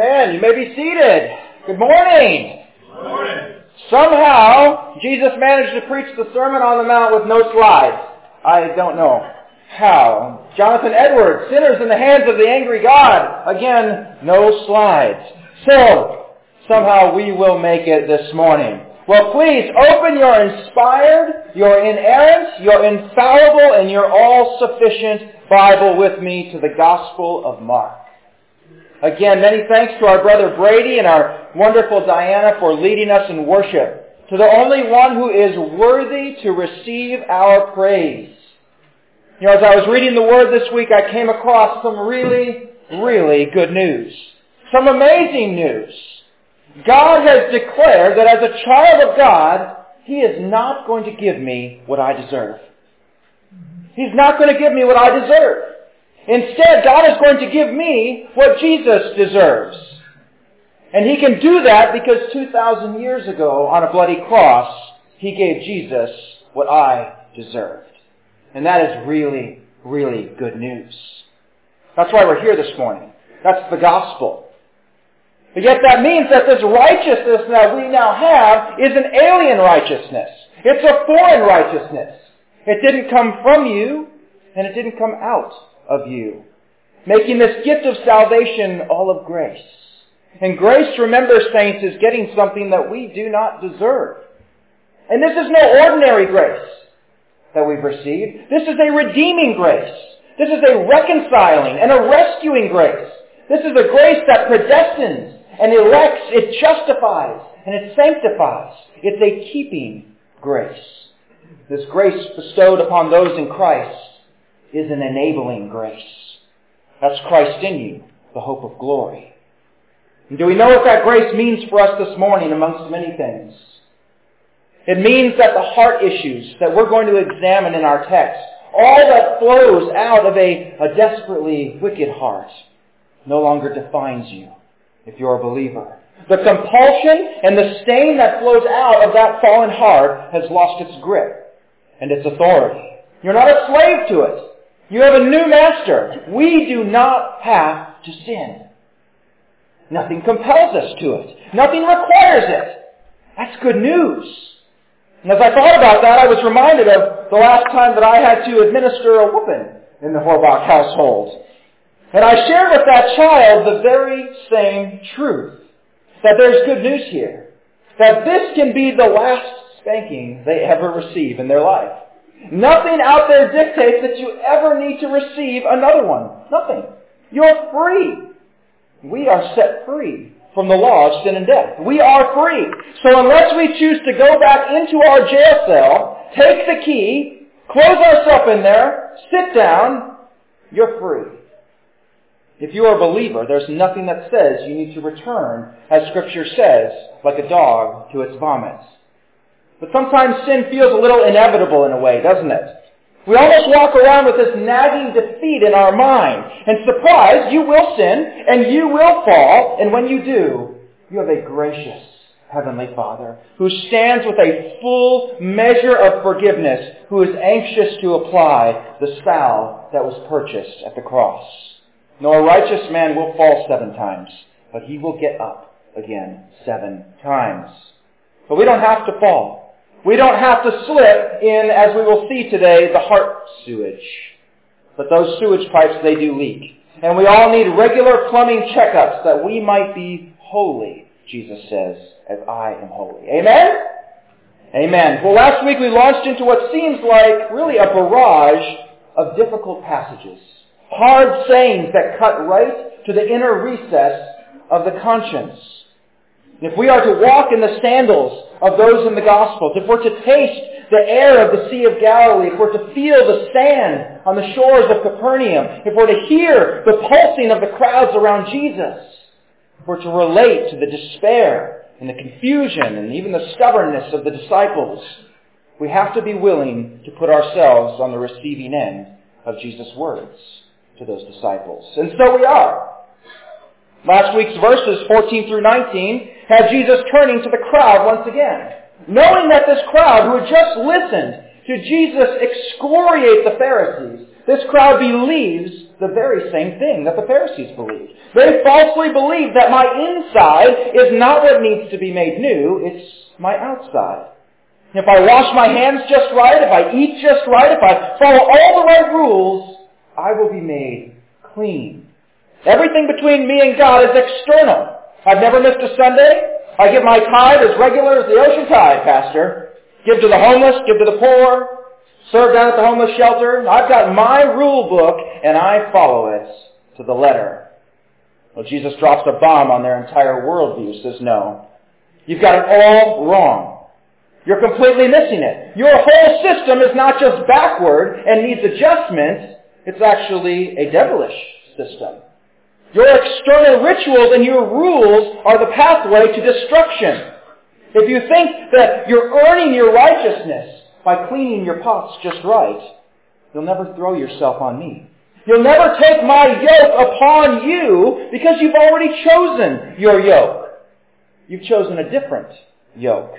Amen. You may be seated. Good morning. Good morning. Somehow, Jesus managed to preach the Sermon on the Mount with no slides. I don't know how. Jonathan Edwards, sinners in the hands of the angry God. Again, no slides. So, somehow we will make it this morning. Well, please open your inspired, your inerrant, your infallible, and your all-sufficient Bible with me to the Gospel of Mark. Again, many thanks to our brother Brady and our wonderful Diana for leading us in worship. To the only one who is worthy to receive our praise. You know, as I was reading the Word this week, I came across some really, really good news. Some amazing news. God has declared that as a child of God, He is not going to give me what I deserve. He's not going to give me what I deserve. Instead, God is going to give me what Jesus deserves. And He can do that because 2,000 years ago on a bloody cross, He gave Jesus what I deserved. And that is really, really good news. That's why we're here this morning. That's the gospel. But yet that means that this righteousness that we now have is an alien righteousness. It's a foreign righteousness. It didn't come from you, and it didn't come out of you. Making this gift of salvation all of grace. And grace, remember, saints, is getting something that we do not deserve. And this is no ordinary grace that we've received. This is a redeeming grace. This is a reconciling and a rescuing grace. This is a grace that predestines and elects, it justifies, and it sanctifies. It's a keeping grace. This grace bestowed upon those in Christ is an enabling grace. That's Christ in you, the hope of glory. And do we know what that grace means for us this morning amongst many things? It means that the heart issues that we're going to examine in our text, all that flows out of a, a desperately wicked heart, no longer defines you if you're a believer. The compulsion and the stain that flows out of that fallen heart has lost its grip and its authority. You're not a slave to it. You have a new master. We do not have to sin. Nothing compels us to it. Nothing requires it. That's good news. And as I thought about that, I was reminded of the last time that I had to administer a whooping in the Horbach household. And I shared with that child the very same truth. That there's good news here. That this can be the last spanking they ever receive in their life. Nothing out there dictates that you ever need to receive another one. Nothing. You're free. We are set free from the law of sin and death. We are free. So unless we choose to go back into our jail cell, take the key, close ourselves in there, sit down, you're free. If you are a believer, there's nothing that says you need to return, as Scripture says, like a dog to its vomit. But sometimes sin feels a little inevitable in a way, doesn't it? We almost walk around with this nagging defeat in our mind. And surprise, you will sin, and you will fall, and when you do, you have a gracious Heavenly Father who stands with a full measure of forgiveness, who is anxious to apply the salve that was purchased at the cross. No, a righteous man will fall seven times, but he will get up again seven times. But we don't have to fall. We don't have to slip in, as we will see today, the heart sewage. But those sewage pipes, they do leak. And we all need regular plumbing checkups that we might be holy, Jesus says, as I am holy. Amen? Amen. Well, last week we launched into what seems like really a barrage of difficult passages. Hard sayings that cut right to the inner recess of the conscience. If we are to walk in the sandals of those in the Gospels, if we're to taste the air of the Sea of Galilee, if we're to feel the sand on the shores of Capernaum, if we're to hear the pulsing of the crowds around Jesus, if we're to relate to the despair and the confusion and even the stubbornness of the disciples, we have to be willing to put ourselves on the receiving end of Jesus' words to those disciples. And so we are. Last week's verses 14 through 19 had Jesus turning to the crowd once again. Knowing that this crowd who had just listened to Jesus excoriate the Pharisees, this crowd believes the very same thing that the Pharisees believed. They falsely believe that my inside is not what needs to be made new, it's my outside. If I wash my hands just right, if I eat just right, if I follow all the right rules, I will be made clean. Everything between me and God is external. I've never missed a Sunday. I give my tithe as regular as the ocean tide, Pastor. Give to the homeless, give to the poor, serve down at the homeless shelter. I've got my rule book and I follow it to the letter. Well, Jesus drops a bomb on their entire worldview, says no. You've got it all wrong. You're completely missing it. Your whole system is not just backward and needs adjustment, it's actually a devilish system. Your external rituals and your rules are the pathway to destruction. If you think that you're earning your righteousness by cleaning your pots just right, you'll never throw yourself on me. You'll never take my yoke upon you because you've already chosen your yoke. You've chosen a different yoke.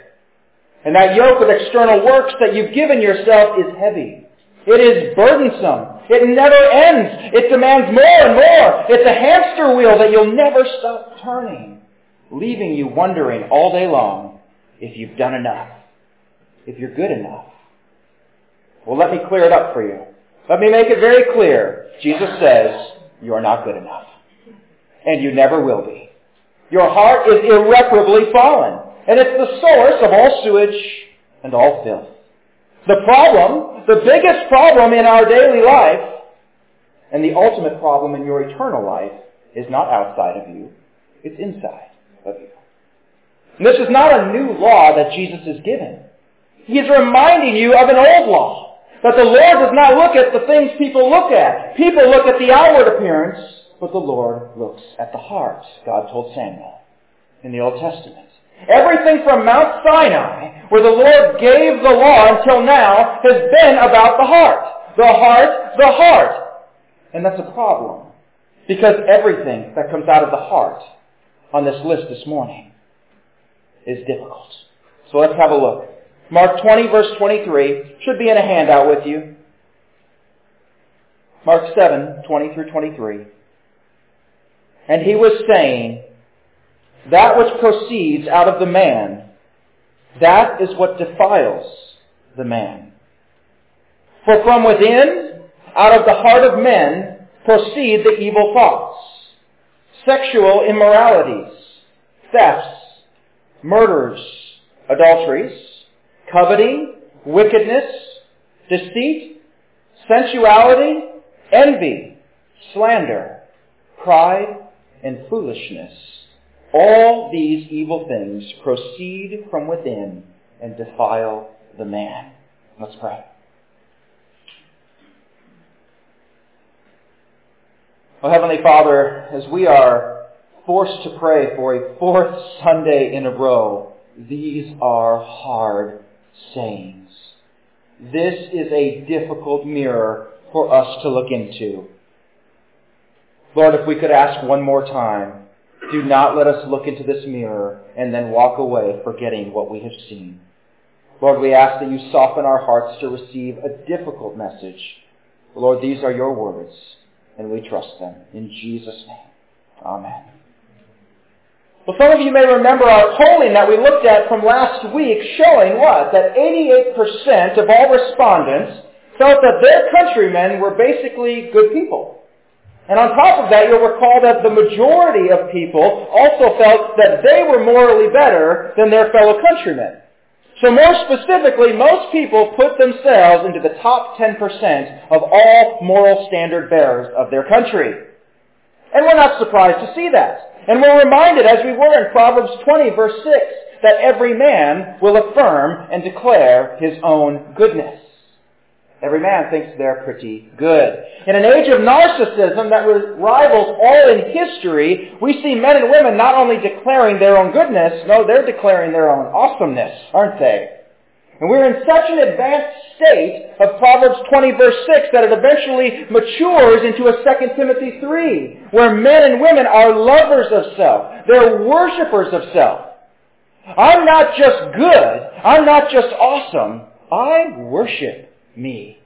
And that yoke of external works that you've given yourself is heavy. It is burdensome. It never ends. It demands more and more. It's a hamster wheel that you'll never stop turning, leaving you wondering all day long if you've done enough, if you're good enough. Well, let me clear it up for you. Let me make it very clear. Jesus says, you're not good enough. And you never will be. Your heart is irreparably fallen. And it's the source of all sewage and all filth. The problem, the biggest problem in our daily life, and the ultimate problem in your eternal life, is not outside of you, it's inside of you. And this is not a new law that Jesus has given. He is reminding you of an old law. That the Lord does not look at the things people look at. People look at the outward appearance, but the Lord looks at the heart, God told Samuel in the Old Testament. Everything from Mount Sinai, where the Lord gave the law until now, has been about the heart. The heart, the heart. And that's a problem. Because everything that comes out of the heart on this list this morning is difficult. So let's have a look. Mark 20 verse 23 should be in a handout with you. Mark 7, 20 through 23. And he was saying, that which proceeds out of the man, that is what defiles the man. For from within, out of the heart of men, proceed the evil thoughts, sexual immoralities, thefts, murders, adulteries, coveting, wickedness, deceit, sensuality, envy, slander, pride, and foolishness. All these evil things proceed from within and defile the man. Let's pray. Oh, Heavenly Father, as we are forced to pray for a fourth Sunday in a row, these are hard sayings. This is a difficult mirror for us to look into. Lord, if we could ask one more time, do not let us look into this mirror and then walk away forgetting what we have seen. Lord, we ask that you soften our hearts to receive a difficult message. Lord, these are your words, and we trust them. In Jesus' name, amen. Well, some of you may remember our polling that we looked at from last week showing what? That 88% of all respondents felt that their countrymen were basically good people. And on top of that, you'll recall that the majority of people also felt that they were morally better than their fellow countrymen. So more specifically, most people put themselves into the top 10% of all moral standard bearers of their country. And we're not surprised to see that. And we're reminded, as we were in Proverbs 20, verse 6, that every man will affirm and declare his own goodness. Every man thinks they're pretty good. In an age of narcissism that rivals all in history, we see men and women not only declaring their own goodness, no, they're declaring their own awesomeness, aren't they? And we're in such an advanced state of Proverbs 20 verse 6 that it eventually matures into a 2 Timothy 3, where men and women are lovers of self. They're worshippers of self. I'm not just good. I'm not just awesome. I worship me.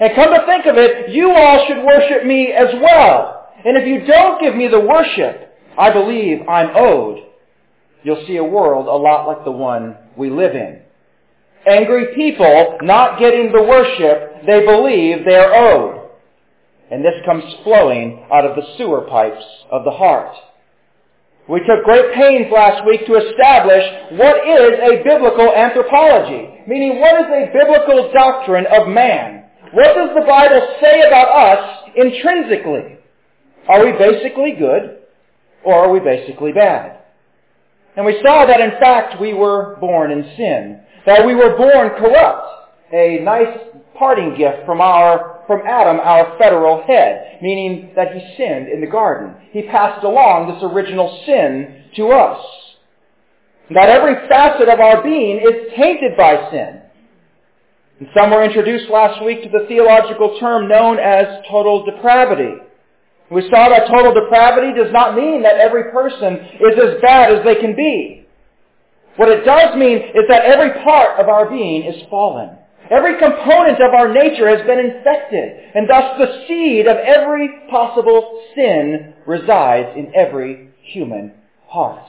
And come to think of it, you all should worship me as well. And if you don't give me the worship I believe I'm owed, you'll see a world a lot like the one we live in. Angry people not getting the worship they believe they are owed. And this comes flowing out of the sewer pipes of the heart. We took great pains last week to establish what is a biblical anthropology, meaning what is a biblical doctrine of man. What does the Bible say about us intrinsically? Are we basically good or are we basically bad? And we saw that in fact we were born in sin, that we were born corrupt, a nice parting gift from our from Adam, our federal head, meaning that he sinned in the garden. He passed along this original sin to us. That every facet of our being is tainted by sin. And some were introduced last week to the theological term known as total depravity. We saw that total depravity does not mean that every person is as bad as they can be. What it does mean is that every part of our being is fallen. Every component of our nature has been infected, and thus the seed of every possible sin resides in every human heart.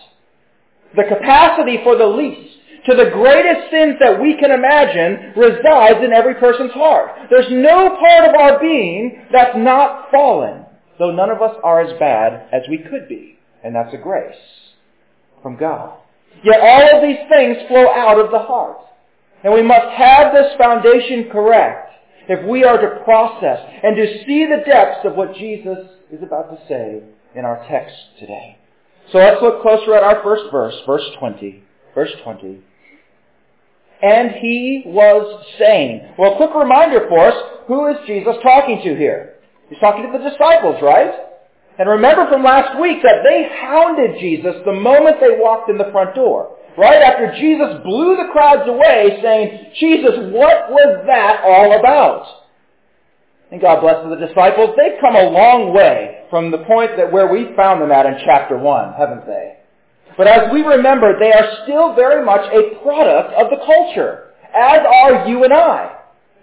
The capacity for the least to the greatest sins that we can imagine resides in every person's heart. There's no part of our being that's not fallen, though none of us are as bad as we could be. And that's a grace from God. Yet all of these things flow out of the heart. And we must have this foundation correct if we are to process and to see the depths of what Jesus is about to say in our text today. So let's look closer at our first verse, verse 20. Verse 20. And he was saying. Well, quick reminder for us, who is Jesus talking to here? He's talking to the disciples, right? And remember from last week that they hounded Jesus the moment they walked in the front door. Right after Jesus blew the crowds away saying, Jesus, what was that all about? And God bless the disciples. They've come a long way from the point that where we found them at in chapter 1, haven't they? But as we remember, they are still very much a product of the culture, as are you and I.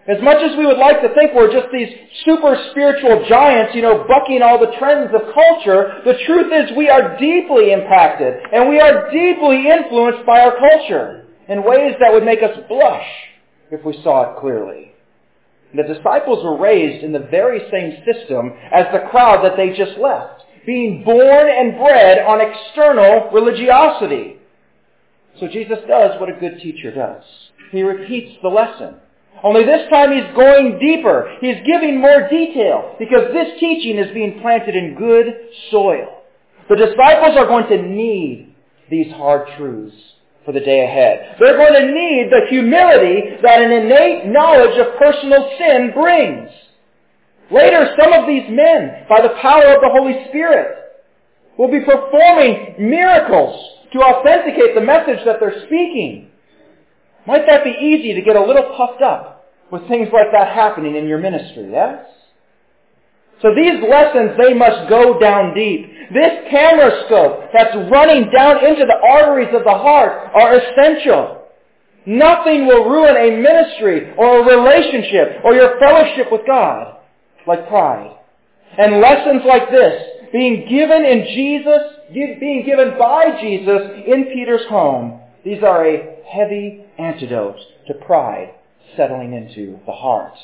As much as we would like to think we're just these super spiritual giants, you know, bucking all the trends of culture, the truth is we are deeply impacted and we are deeply influenced by our culture in ways that would make us blush if we saw it clearly. The disciples were raised in the very same system as the crowd that they just left, being born and bred on external religiosity. So Jesus does what a good teacher does. He repeats the lesson. Only this time he's going deeper. He's giving more detail because this teaching is being planted in good soil. The disciples are going to need these hard truths for the day ahead. They're going to need the humility that an innate knowledge of personal sin brings. Later, some of these men, by the power of the Holy Spirit, will be performing miracles to authenticate the message that they're speaking. Might that be easy to get a little puffed up with things like that happening in your ministry, yes? So these lessons, they must go down deep. This camera scope that's running down into the arteries of the heart are essential. Nothing will ruin a ministry or a relationship or your fellowship with God like pride. And lessons like this, being given in Jesus, being given by Jesus in Peter's home, these are a heavy antidote to pride settling into the heart.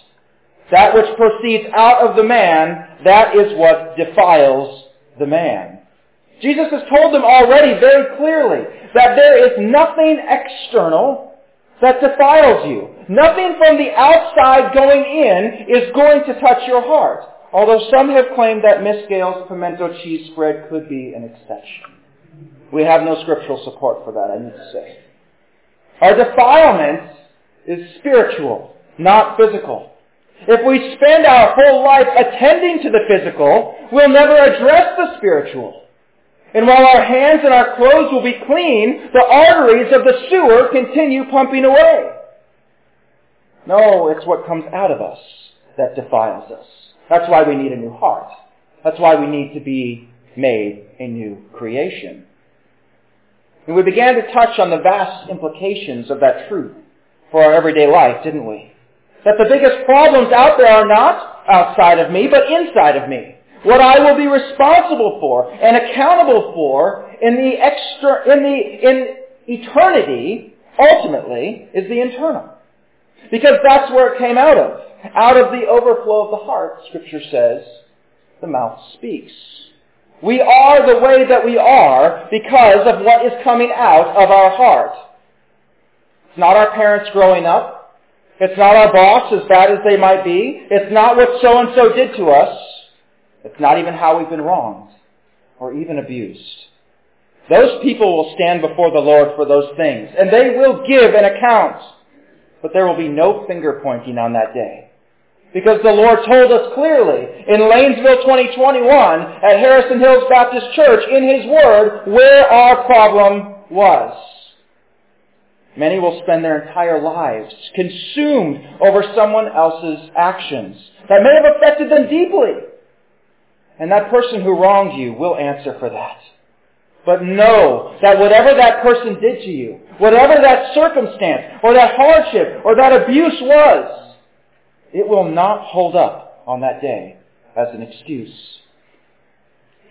That which proceeds out of the man, that is what defiles the man. Jesus has told them already very clearly that there is nothing external that defiles you. Nothing from the outside going in is going to touch your heart. Although some have claimed that Miss Gale's pimento cheese spread could be an exception. We have no scriptural support for that, I need to say. Our defilement is spiritual, not physical. If we spend our whole life attending to the physical, we'll never address the spiritual. And while our hands and our clothes will be clean, the arteries of the sewer continue pumping away. No, it's what comes out of us that defiles us. That's why we need a new heart. That's why we need to be made a new creation. And we began to touch on the vast implications of that truth for our everyday life, didn't we? That the biggest problems out there are not outside of me, but inside of me. What I will be responsible for and accountable for in the extra, in the, in eternity, ultimately, is the internal. Because that's where it came out of. Out of the overflow of the heart, Scripture says, the mouth speaks. We are the way that we are because of what is coming out of our heart. It's not our parents growing up. It's not our boss, as bad as they might be. It's not what so-and-so did to us. It's not even how we've been wronged or even abused. Those people will stand before the Lord for those things, and they will give an account. But there will be no finger pointing on that day. Because the Lord told us clearly in Lanesville 2021 at Harrison Hills Baptist Church in His Word where our problem was. Many will spend their entire lives consumed over someone else's actions that may have affected them deeply. And that person who wronged you will answer for that. But know that whatever that person did to you, whatever that circumstance or that hardship or that abuse was, it will not hold up on that day as an excuse.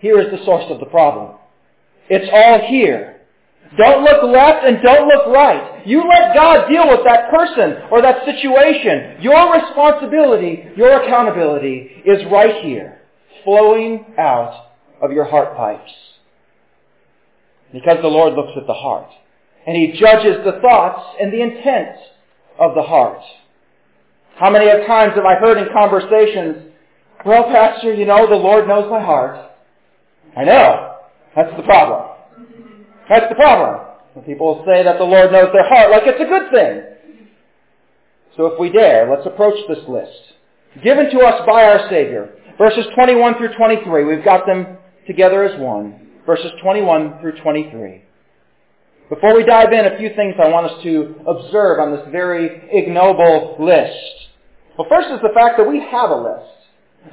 Here is the source of the problem. It's all here. Don't look left and don't look right. You let God deal with that person or that situation. Your responsibility, your accountability is right here flowing out of your heart pipes. Because the Lord looks at the heart. And He judges the thoughts and the intent of the heart. How many times have I heard in conversations, well, Pastor, you know, the Lord knows my heart. I know. That's the problem. That's the problem. When people say that the Lord knows their heart like it's a good thing. So if we dare, let's approach this list. Given to us by our Savior. Verses 21 through 23, we've got them together as one. Verses 21 through 23. Before we dive in, a few things I want us to observe on this very ignoble list. Well, first is the fact that we have a list.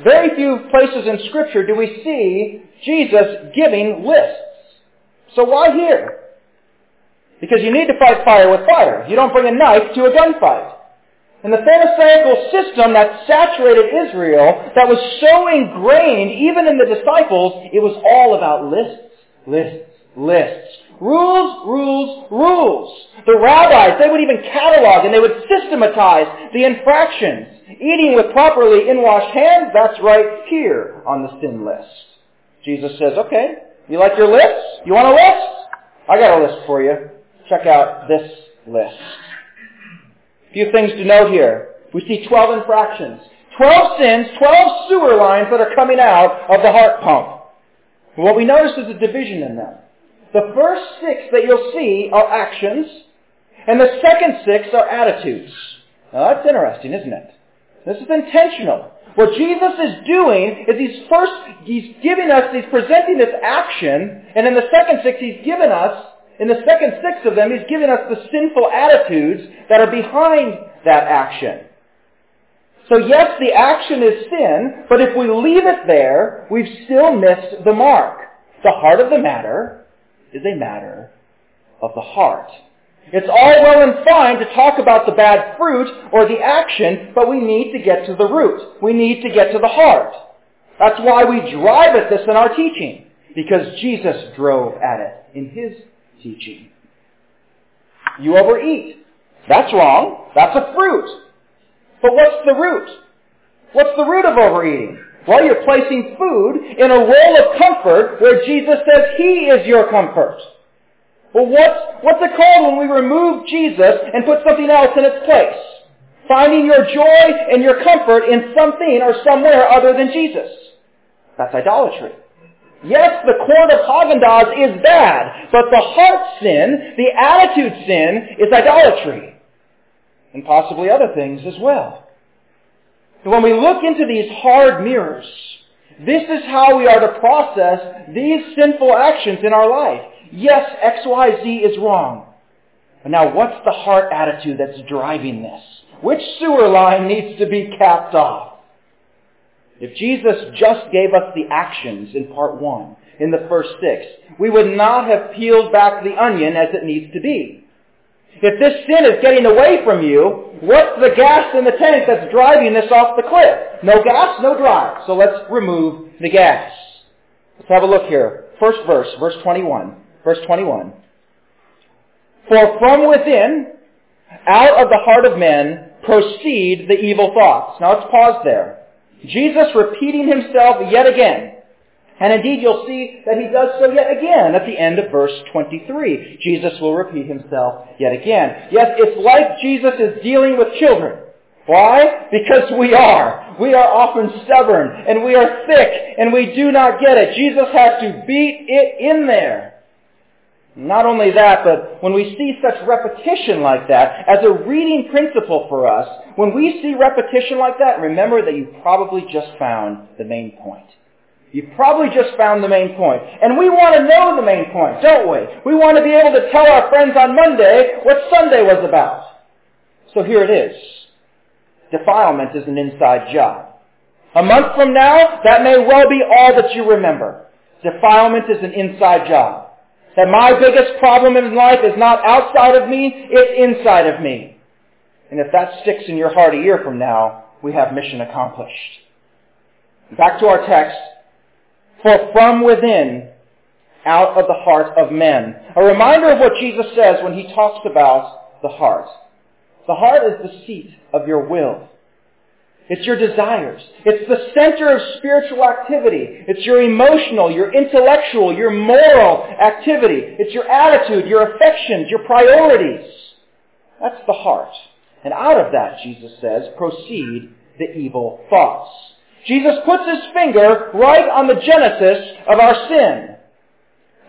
Very few places in Scripture do we see Jesus giving lists. So why here? Because you need to fight fire with fire. You don't bring a knife to a gunfight. And the Pharisaical system that saturated Israel, that was so ingrained even in the disciples, it was all about lists, lists, lists. Rules, rules, rules. The rabbis, they would even catalog and they would systematize the infractions. Eating with properly in-washed hands, that's right here on the sin list. Jesus says, okay, you like your list? You want a list? I got a list for you. Check out this list. A few things to note here. We see 12 infractions. 12 sins, 12 sewer lines that are coming out of the heart pump. What we notice is a division in them. The first six that you'll see are actions, and the second six are attitudes. Now that's interesting, isn't it? This is intentional. What Jesus is doing is he's first, he's giving us, he's presenting this action, and in the second six he's given us in the second six of them, he's given us the sinful attitudes that are behind that action. So yes, the action is sin, but if we leave it there, we've still missed the mark. The heart of the matter is a matter of the heart. It's all well and fine to talk about the bad fruit or the action, but we need to get to the root. We need to get to the heart. That's why we drive at this in our teaching, because Jesus drove at it in his teaching. You overeat. That's wrong. That's a fruit. But what's the root? What's the root of overeating? Well, you're placing food in a role of comfort where Jesus says He is your comfort. Well, what's, what's it called when we remove Jesus and put something else in its place? Finding your joy and your comfort in something or somewhere other than Jesus. That's idolatry. Yes, the quart of Haagen-Dazs is bad, but the heart sin, the attitude sin, is idolatry. And possibly other things as well. So when we look into these hard mirrors, this is how we are to process these sinful actions in our life. Yes, XYZ is wrong. But now what's the heart attitude that's driving this? Which sewer line needs to be capped off? If Jesus just gave us the actions in part one, in the first six, we would not have peeled back the onion as it needs to be. If this sin is getting away from you, what's the gas in the tank that's driving this off the cliff? No gas, no drive. So let's remove the gas. Let's have a look here. First verse, verse 21. Verse 21. For from within, out of the heart of men, proceed the evil thoughts. Now let's pause there. Jesus repeating himself yet again. And indeed, you'll see that he does so yet again at the end of verse 23. Jesus will repeat himself yet again. Yes, it's like Jesus is dealing with children. Why? Because we are. We are often stubborn, and we are thick, and we do not get it. Jesus has to beat it in there. Not only that, but when we see such repetition like that, as a reading principle for us, when we see repetition like that, remember that you probably just found the main point. You probably just found the main point. And we want to know the main point, don't we? We want to be able to tell our friends on Monday what Sunday was about. So here it is. Defilement is an inside job. A month from now, that may well be all that you remember. Defilement is an inside job. That my biggest problem in life is not outside of me, it's inside of me. And if that sticks in your heart a year from now, we have mission accomplished. Back to our text. For from within, out of the heart of men. A reminder of what Jesus says when he talks about the heart. The heart is the seat of your will. It's your desires. It's the center of spiritual activity. It's your emotional, your intellectual, your moral activity. It's your attitude, your affections, your priorities. That's the heart. And out of that, Jesus says, proceed the evil thoughts. Jesus puts his finger right on the genesis of our sin.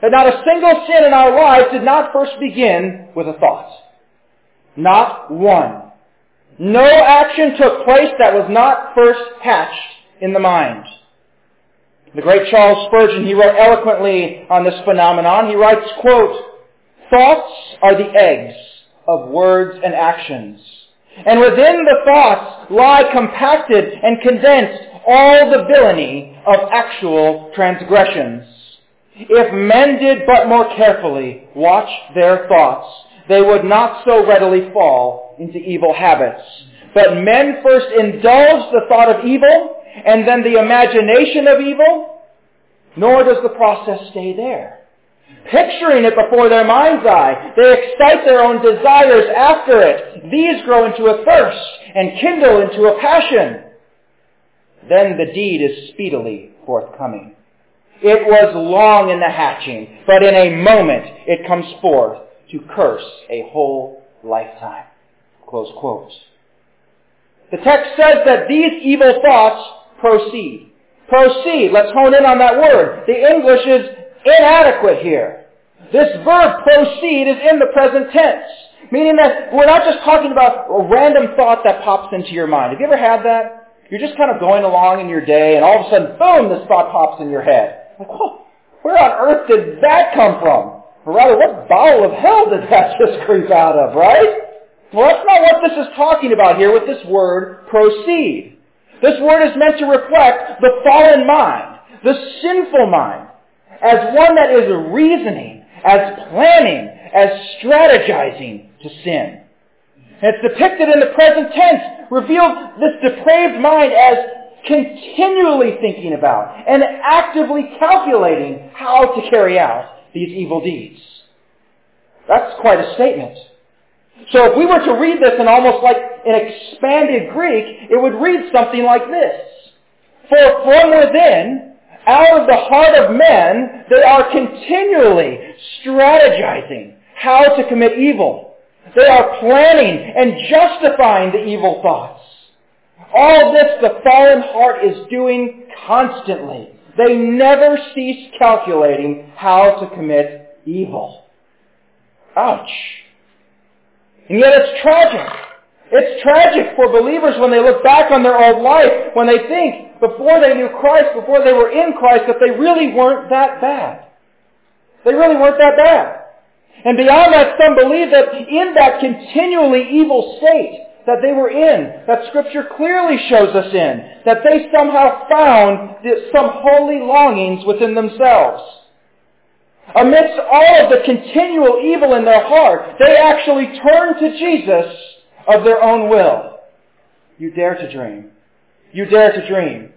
That not a single sin in our lives did not first begin with a thought. Not one. No action took place that was not first hatched in the mind. The great Charles Spurgeon, he wrote eloquently on this phenomenon. He writes, quote, Thoughts are the eggs of words and actions. And within the thoughts lie compacted and condensed all the villainy of actual transgressions. If men did but more carefully watch their thoughts, they would not so readily fall into evil habits. But men first indulge the thought of evil and then the imagination of evil, nor does the process stay there. Picturing it before their mind's eye, they excite their own desires after it. These grow into a thirst and kindle into a passion. Then the deed is speedily forthcoming. It was long in the hatching, but in a moment it comes forth to curse a whole lifetime. Close quotes. The text says that these evil thoughts proceed. Proceed. Let's hone in on that word. The English is inadequate here. This verb proceed is in the present tense. Meaning that we're not just talking about a random thought that pops into your mind. Have you ever had that? You're just kind of going along in your day and all of a sudden, boom, this thought pops in your head. Like, whoa, where on earth did that come from? Or rather, what bowel of hell did that just creep out of, right? Well, that's not what this is talking about here with this word, proceed. This word is meant to reflect the fallen mind, the sinful mind, as one that is reasoning, as planning, as strategizing to sin. And it's depicted in the present tense, reveals this depraved mind as continually thinking about and actively calculating how to carry out these evil deeds. That's quite a statement. So if we were to read this in almost like an expanded Greek, it would read something like this. For from within, out of the heart of men, they are continually strategizing how to commit evil. They are planning and justifying the evil thoughts. All this the fallen heart is doing constantly. They never cease calculating how to commit evil. Ouch. And yet it's tragic. It's tragic for believers when they look back on their old life, when they think before they knew Christ, before they were in Christ, that they really weren't that bad. They really weren't that bad. And beyond that, some believe that in that continually evil state, that they were in, that Scripture clearly shows us in, that they somehow found some holy longings within themselves. Amidst all of the continual evil in their heart, they actually turned to Jesus of their own will. You dare to dream. You dare to dream.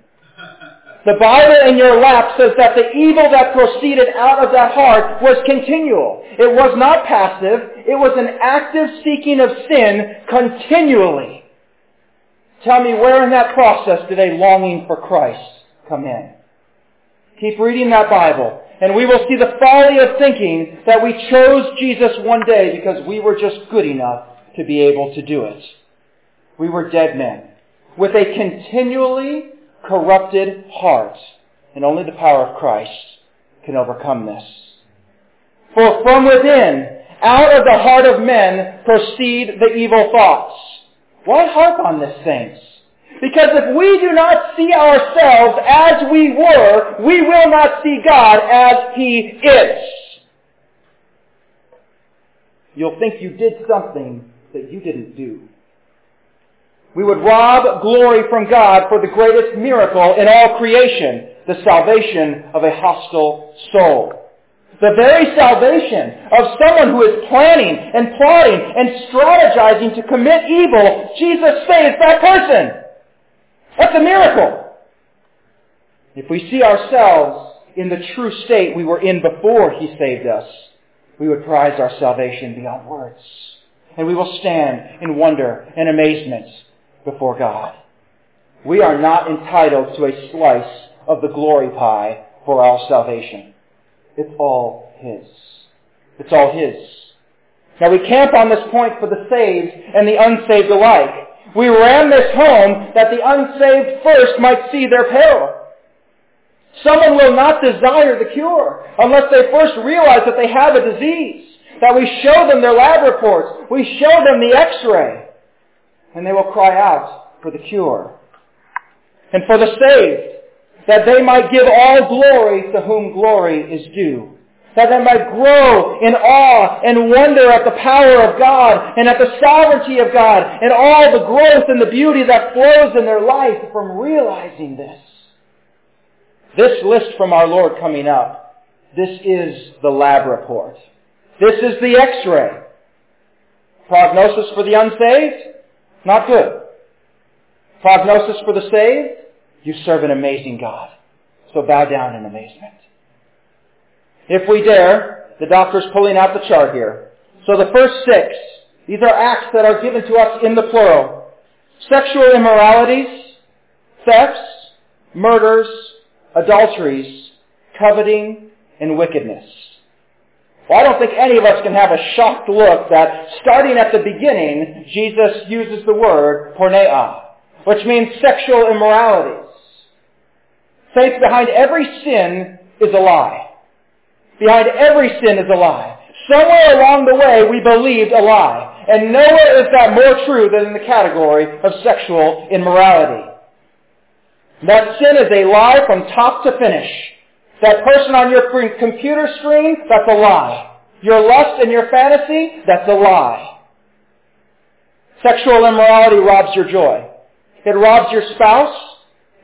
The Bible in your lap says that the evil that proceeded out of that heart was continual. It was not passive. It was an active seeking of sin continually. Tell me where in that process did a longing for Christ come in? Keep reading that Bible and we will see the folly of thinking that we chose Jesus one day because we were just good enough to be able to do it. We were dead men with a continually corrupted heart, and only the power of Christ can overcome this. For from within, out of the heart of men, proceed the evil thoughts. Why harp on this, saints? Because if we do not see ourselves as we were, we will not see God as He is. You'll think you did something that you didn't do. We would rob glory from God for the greatest miracle in all creation, the salvation of a hostile soul. The very salvation of someone who is planning and plotting and strategizing to commit evil, Jesus saves that person. That's a miracle. If we see ourselves in the true state we were in before He saved us, we would prize our salvation beyond words. And we will stand in wonder and amazement before God. We are not entitled to a slice of the glory pie for our salvation. It's all His. It's all His. Now we camp on this point for the saved and the unsaved alike. We ran this home that the unsaved first might see their peril. Someone will not desire the cure unless they first realize that they have a disease. That we show them their lab reports. We show them the x-ray. And they will cry out for the cure. And for the saved, that they might give all glory to whom glory is due that they might grow in awe and wonder at the power of God and at the sovereignty of God and all the growth and the beauty that flows in their life from realizing this. This list from our Lord coming up, this is the lab report. This is the x-ray. Prognosis for the unsaved? Not good. Prognosis for the saved? You serve an amazing God. So bow down in amazement. If we dare, the doctor's pulling out the chart here. So the first six, these are acts that are given to us in the plural. Sexual immoralities, thefts, murders, adulteries, coveting, and wickedness. Well, I don't think any of us can have a shocked look that starting at the beginning, Jesus uses the word porneia, which means sexual immoralities. Faith behind every sin is a lie. Behind every sin is a lie. Somewhere along the way we believed a lie. And nowhere is that more true than in the category of sexual immorality. That sin is a lie from top to finish. That person on your computer screen, that's a lie. Your lust and your fantasy, that's a lie. Sexual immorality robs your joy. It robs your spouse.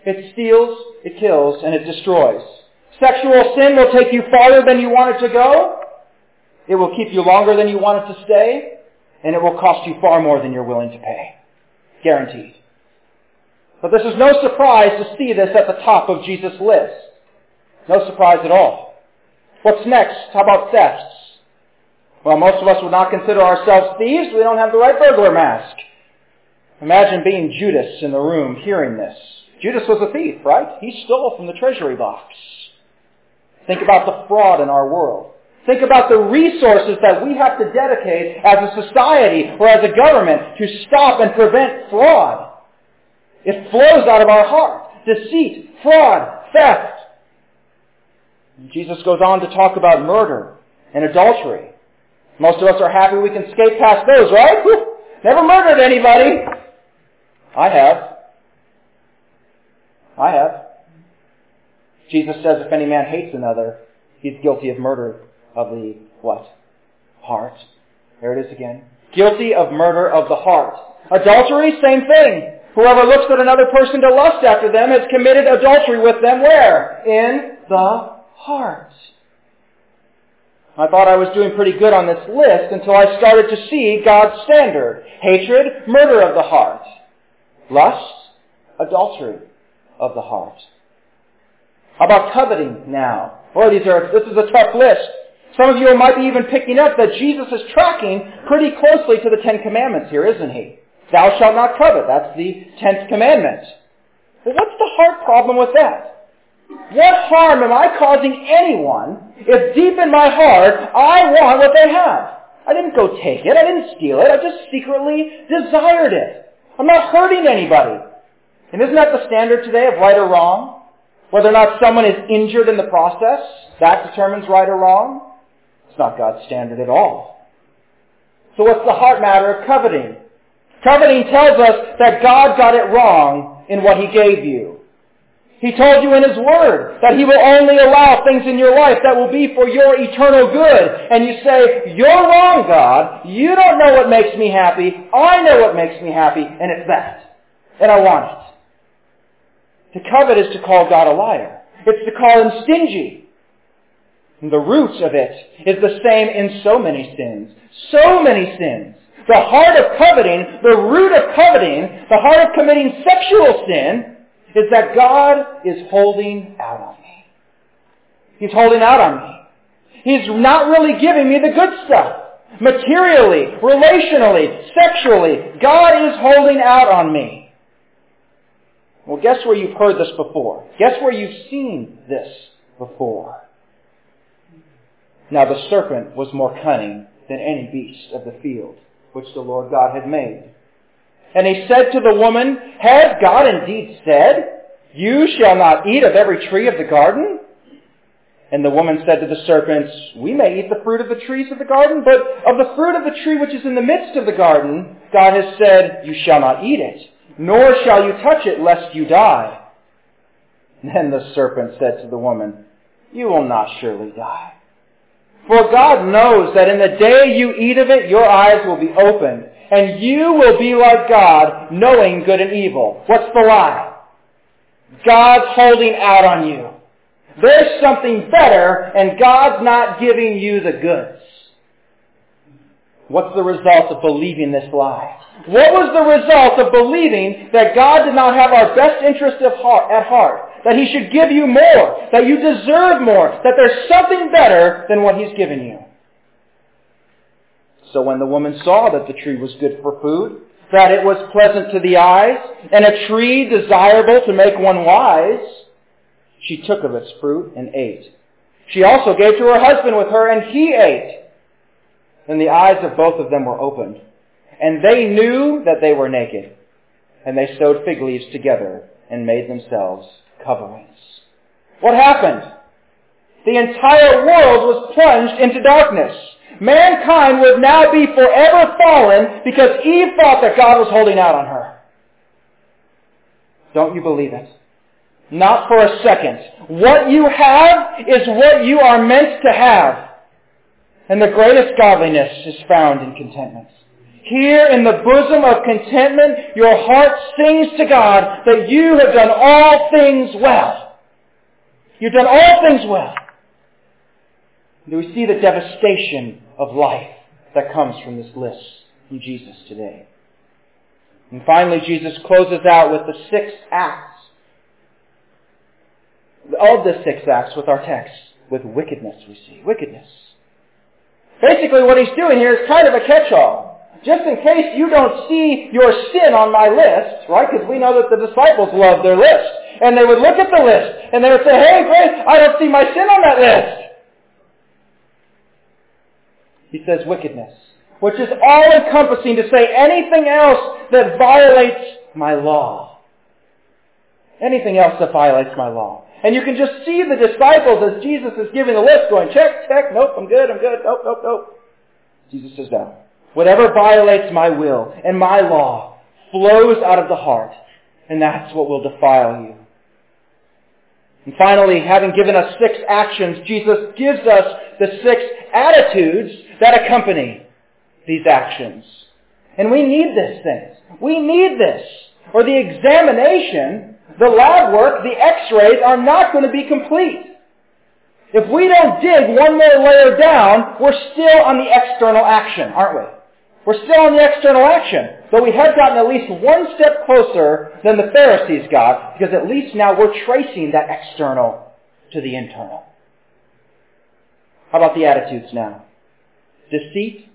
It steals, it kills, and it destroys. Sexual sin will take you farther than you want it to go. It will keep you longer than you want it to stay. And it will cost you far more than you're willing to pay. Guaranteed. But this is no surprise to see this at the top of Jesus' list. No surprise at all. What's next? How about thefts? Well, most of us would not consider ourselves thieves. We don't have the right burglar mask. Imagine being Judas in the room hearing this. Judas was a thief, right? He stole from the treasury box. Think about the fraud in our world. Think about the resources that we have to dedicate as a society or as a government to stop and prevent fraud. It flows out of our heart. Deceit, fraud, theft. Jesus goes on to talk about murder and adultery. Most of us are happy we can skate past those, right? Never murdered anybody. I have. I have. Jesus says if any man hates another, he's guilty of murder of the what? Heart. There it is again. Guilty of murder of the heart. Adultery, same thing. Whoever looks at another person to lust after them has committed adultery with them where? In the heart. I thought I was doing pretty good on this list until I started to see God's standard. Hatred, murder of the heart. Lust, adultery of the heart. How about coveting now? Boy, these are, this is a tough list. Some of you might be even picking up that Jesus is tracking pretty closely to the Ten Commandments here, isn't he? Thou shalt not covet. That's the tenth commandment. But what's the heart problem with that? What harm am I causing anyone if deep in my heart I want what they have? I didn't go take it. I didn't steal it. I just secretly desired it. I'm not hurting anybody. And isn't that the standard today of right or wrong? Whether or not someone is injured in the process, that determines right or wrong. It's not God's standard at all. So what's the heart matter of coveting? Coveting tells us that God got it wrong in what He gave you. He told you in His Word that He will only allow things in your life that will be for your eternal good. And you say, you're wrong, God. You don't know what makes me happy. I know what makes me happy, and it's that. And I want it. To covet is to call God a liar. It's to call him stingy. And the root of it is the same in so many sins. So many sins. The heart of coveting, the root of coveting, the heart of committing sexual sin is that God is holding out on me. He's holding out on me. He's not really giving me the good stuff. Materially, relationally, sexually, God is holding out on me. Well, guess where you've heard this before? Guess where you've seen this before? Now the serpent was more cunning than any beast of the field which the Lord God had made. And he said to the woman, Has God indeed said, You shall not eat of every tree of the garden? And the woman said to the serpents, We may eat the fruit of the trees of the garden, but of the fruit of the tree which is in the midst of the garden, God has said, You shall not eat it nor shall you touch it lest you die. Then the serpent said to the woman, You will not surely die. For God knows that in the day you eat of it, your eyes will be opened, and you will be like God, knowing good and evil. What's the lie? God's holding out on you. There's something better, and God's not giving you the goods. What's the result of believing this lie? What was the result of believing that God did not have our best interest of heart at heart? That He should give you more? That you deserve more? That there's something better than what He's given you? So when the woman saw that the tree was good for food, that it was pleasant to the eyes, and a tree desirable to make one wise, she took of its fruit and ate. She also gave to her husband with her, and he ate. Then the eyes of both of them were opened, and they knew that they were naked. And they sewed fig leaves together and made themselves coverings. What happened? The entire world was plunged into darkness. Mankind would now be forever fallen because Eve thought that God was holding out on her. Don't you believe it? Not for a second. What you have is what you are meant to have. And the greatest godliness is found in contentment. Here in the bosom of contentment, your heart sings to God that you have done all things well. You've done all things well. Do we see the devastation of life that comes from this list from Jesus today? And finally, Jesus closes out with the six acts of the six acts with our text, with wickedness, we see. Wickedness. Basically what he's doing here is kind of a catch-all. Just in case you don't see your sin on my list, right? Because we know that the disciples love their list. And they would look at the list and they would say, hey, great, I don't see my sin on that list. He says wickedness, which is all encompassing to say anything else that violates my law. Anything else that violates my law. And you can just see the disciples as Jesus is giving the list going, check, check, nope, I'm good, I'm good, nope, nope, nope. Jesus says no. Whatever violates my will and my law flows out of the heart, and that's what will defile you. And finally, having given us six actions, Jesus gives us the six attitudes that accompany these actions. And we need this things. We need this. Or the examination the lab work, the x-rays are not going to be complete. If we don't dig one more layer down, we're still on the external action, aren't we? We're still on the external action. But we have gotten at least one step closer than the Pharisees got, because at least now we're tracing that external to the internal. How about the attitudes now? Deceit,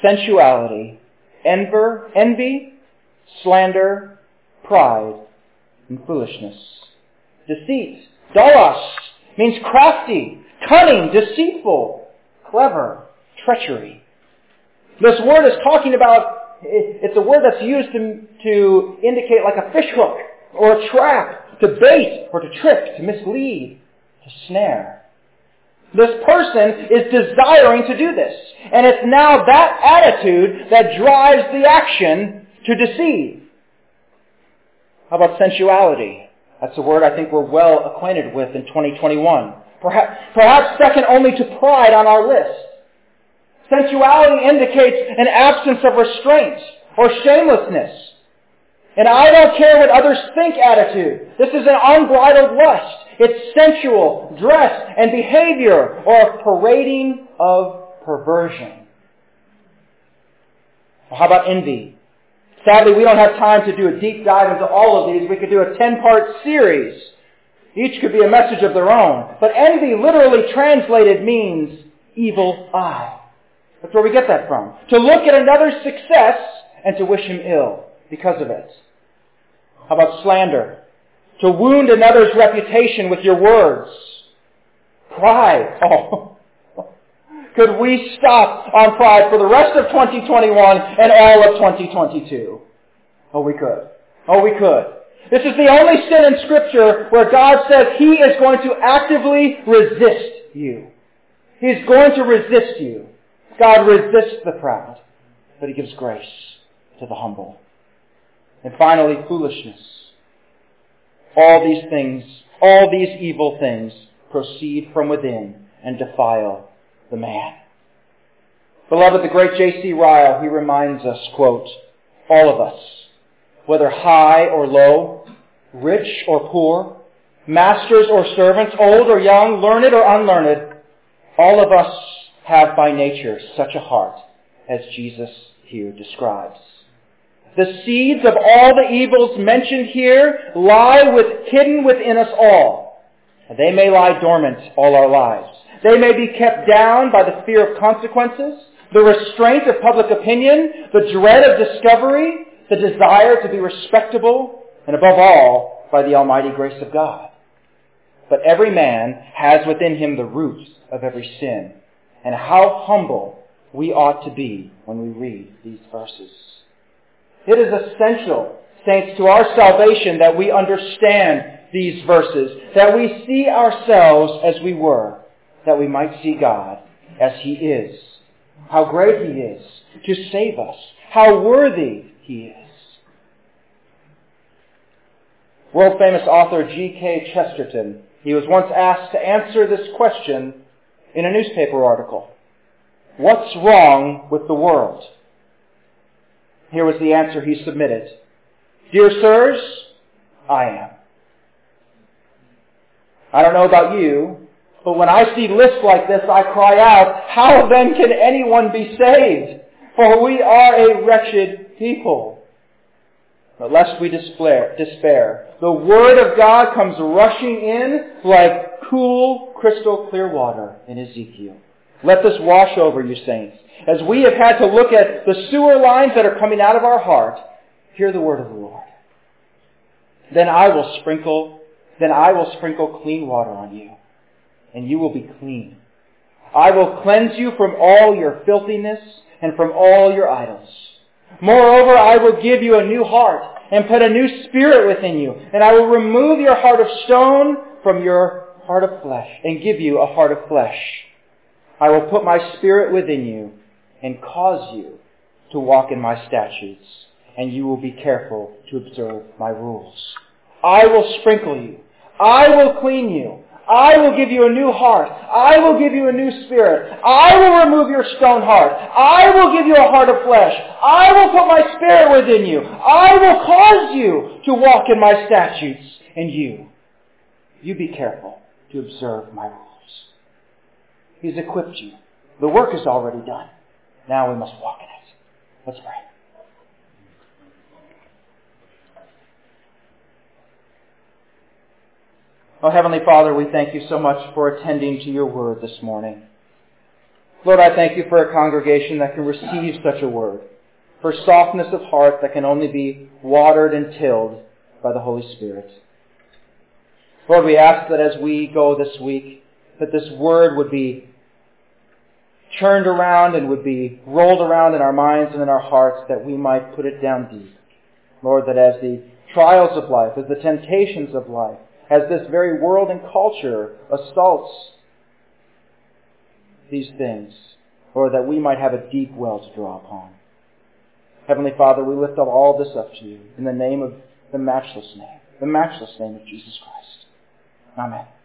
sensuality, enver, envy, slander, pride, and foolishness. Deceit, dolos, means crafty, cunning, deceitful, clever, treachery. This word is talking about, it's a word that's used to, to indicate like a fish hook or a trap, to bait or to trick, to mislead, to snare. This person is desiring to do this. And it's now that attitude that drives the action to deceive. How about sensuality? That's a word I think we're well acquainted with in 2021. Perhaps, perhaps second only to pride on our list. Sensuality indicates an absence of restraint or shamelessness. And I don't care what others think attitude. This is an unbridled lust. It's sensual dress and behavior or a parading of perversion. Well, how about envy? Sadly, we don't have time to do a deep dive into all of these. We could do a 10-part series. Each could be a message of their own. But envy, literally translated, means evil eye. That's where we get that from. To look at another's success and to wish him ill because of it. How about slander? To wound another's reputation with your words. Pride. Oh. Could we stop on pride for the rest of 2021 and all of 2022? Oh, we could. Oh, we could. This is the only sin in Scripture where God says He is going to actively resist you. He's going to resist you. God resists the proud, but He gives grace to the humble. And finally, foolishness. All these things, all these evil things proceed from within and defile the man. Beloved, the great J.C. Ryle, he reminds us, quote, all of us, whether high or low, rich or poor, masters or servants, old or young, learned or unlearned, all of us have by nature such a heart as Jesus here describes. The seeds of all the evils mentioned here lie with, hidden within us all. They may lie dormant all our lives. They may be kept down by the fear of consequences, the restraint of public opinion, the dread of discovery, the desire to be respectable, and above all, by the almighty grace of God. But every man has within him the root of every sin. And how humble we ought to be when we read these verses. It is essential, saints, to our salvation that we understand these verses, that we see ourselves as we were, that we might see God as He is. How great He is to save us. How worthy He is. World famous author G.K. Chesterton, he was once asked to answer this question in a newspaper article. What's wrong with the world? Here was the answer he submitted. Dear sirs, I am. I don't know about you, but when I see lists like this, I cry out, how then can anyone be saved? For we are a wretched people. But lest we despair, despair, the Word of God comes rushing in like cool, crystal clear water in Ezekiel. Let this wash over you, saints. As we have had to look at the sewer lines that are coming out of our heart, hear the word of the Lord. Then I will sprinkle, then I will sprinkle clean water on you, and you will be clean. I will cleanse you from all your filthiness and from all your idols. Moreover, I will give you a new heart and put a new spirit within you, and I will remove your heart of stone from your heart of flesh and give you a heart of flesh. I will put my spirit within you and cause you to walk in my statutes, and you will be careful to observe my rules. I will sprinkle you. I will clean you. I will give you a new heart. I will give you a new spirit. I will remove your stone heart. I will give you a heart of flesh. I will put my spirit within you. I will cause you to walk in my statutes. And you, you be careful to observe my rules. He's equipped you. The work is already done. Now we must walk in it. Let's pray. Oh, Heavenly Father, we thank you so much for attending to your word this morning. Lord, I thank you for a congregation that can receive such a word, for softness of heart that can only be watered and tilled by the Holy Spirit. Lord, we ask that as we go this week, that this word would be turned around and would be rolled around in our minds and in our hearts that we might put it down deep. Lord, that as the trials of life, as the temptations of life, as this very world and culture assaults these things, Lord, that we might have a deep well to draw upon. Heavenly Father, we lift up all this up to you in the name of the matchless name, the matchless name of Jesus Christ. Amen.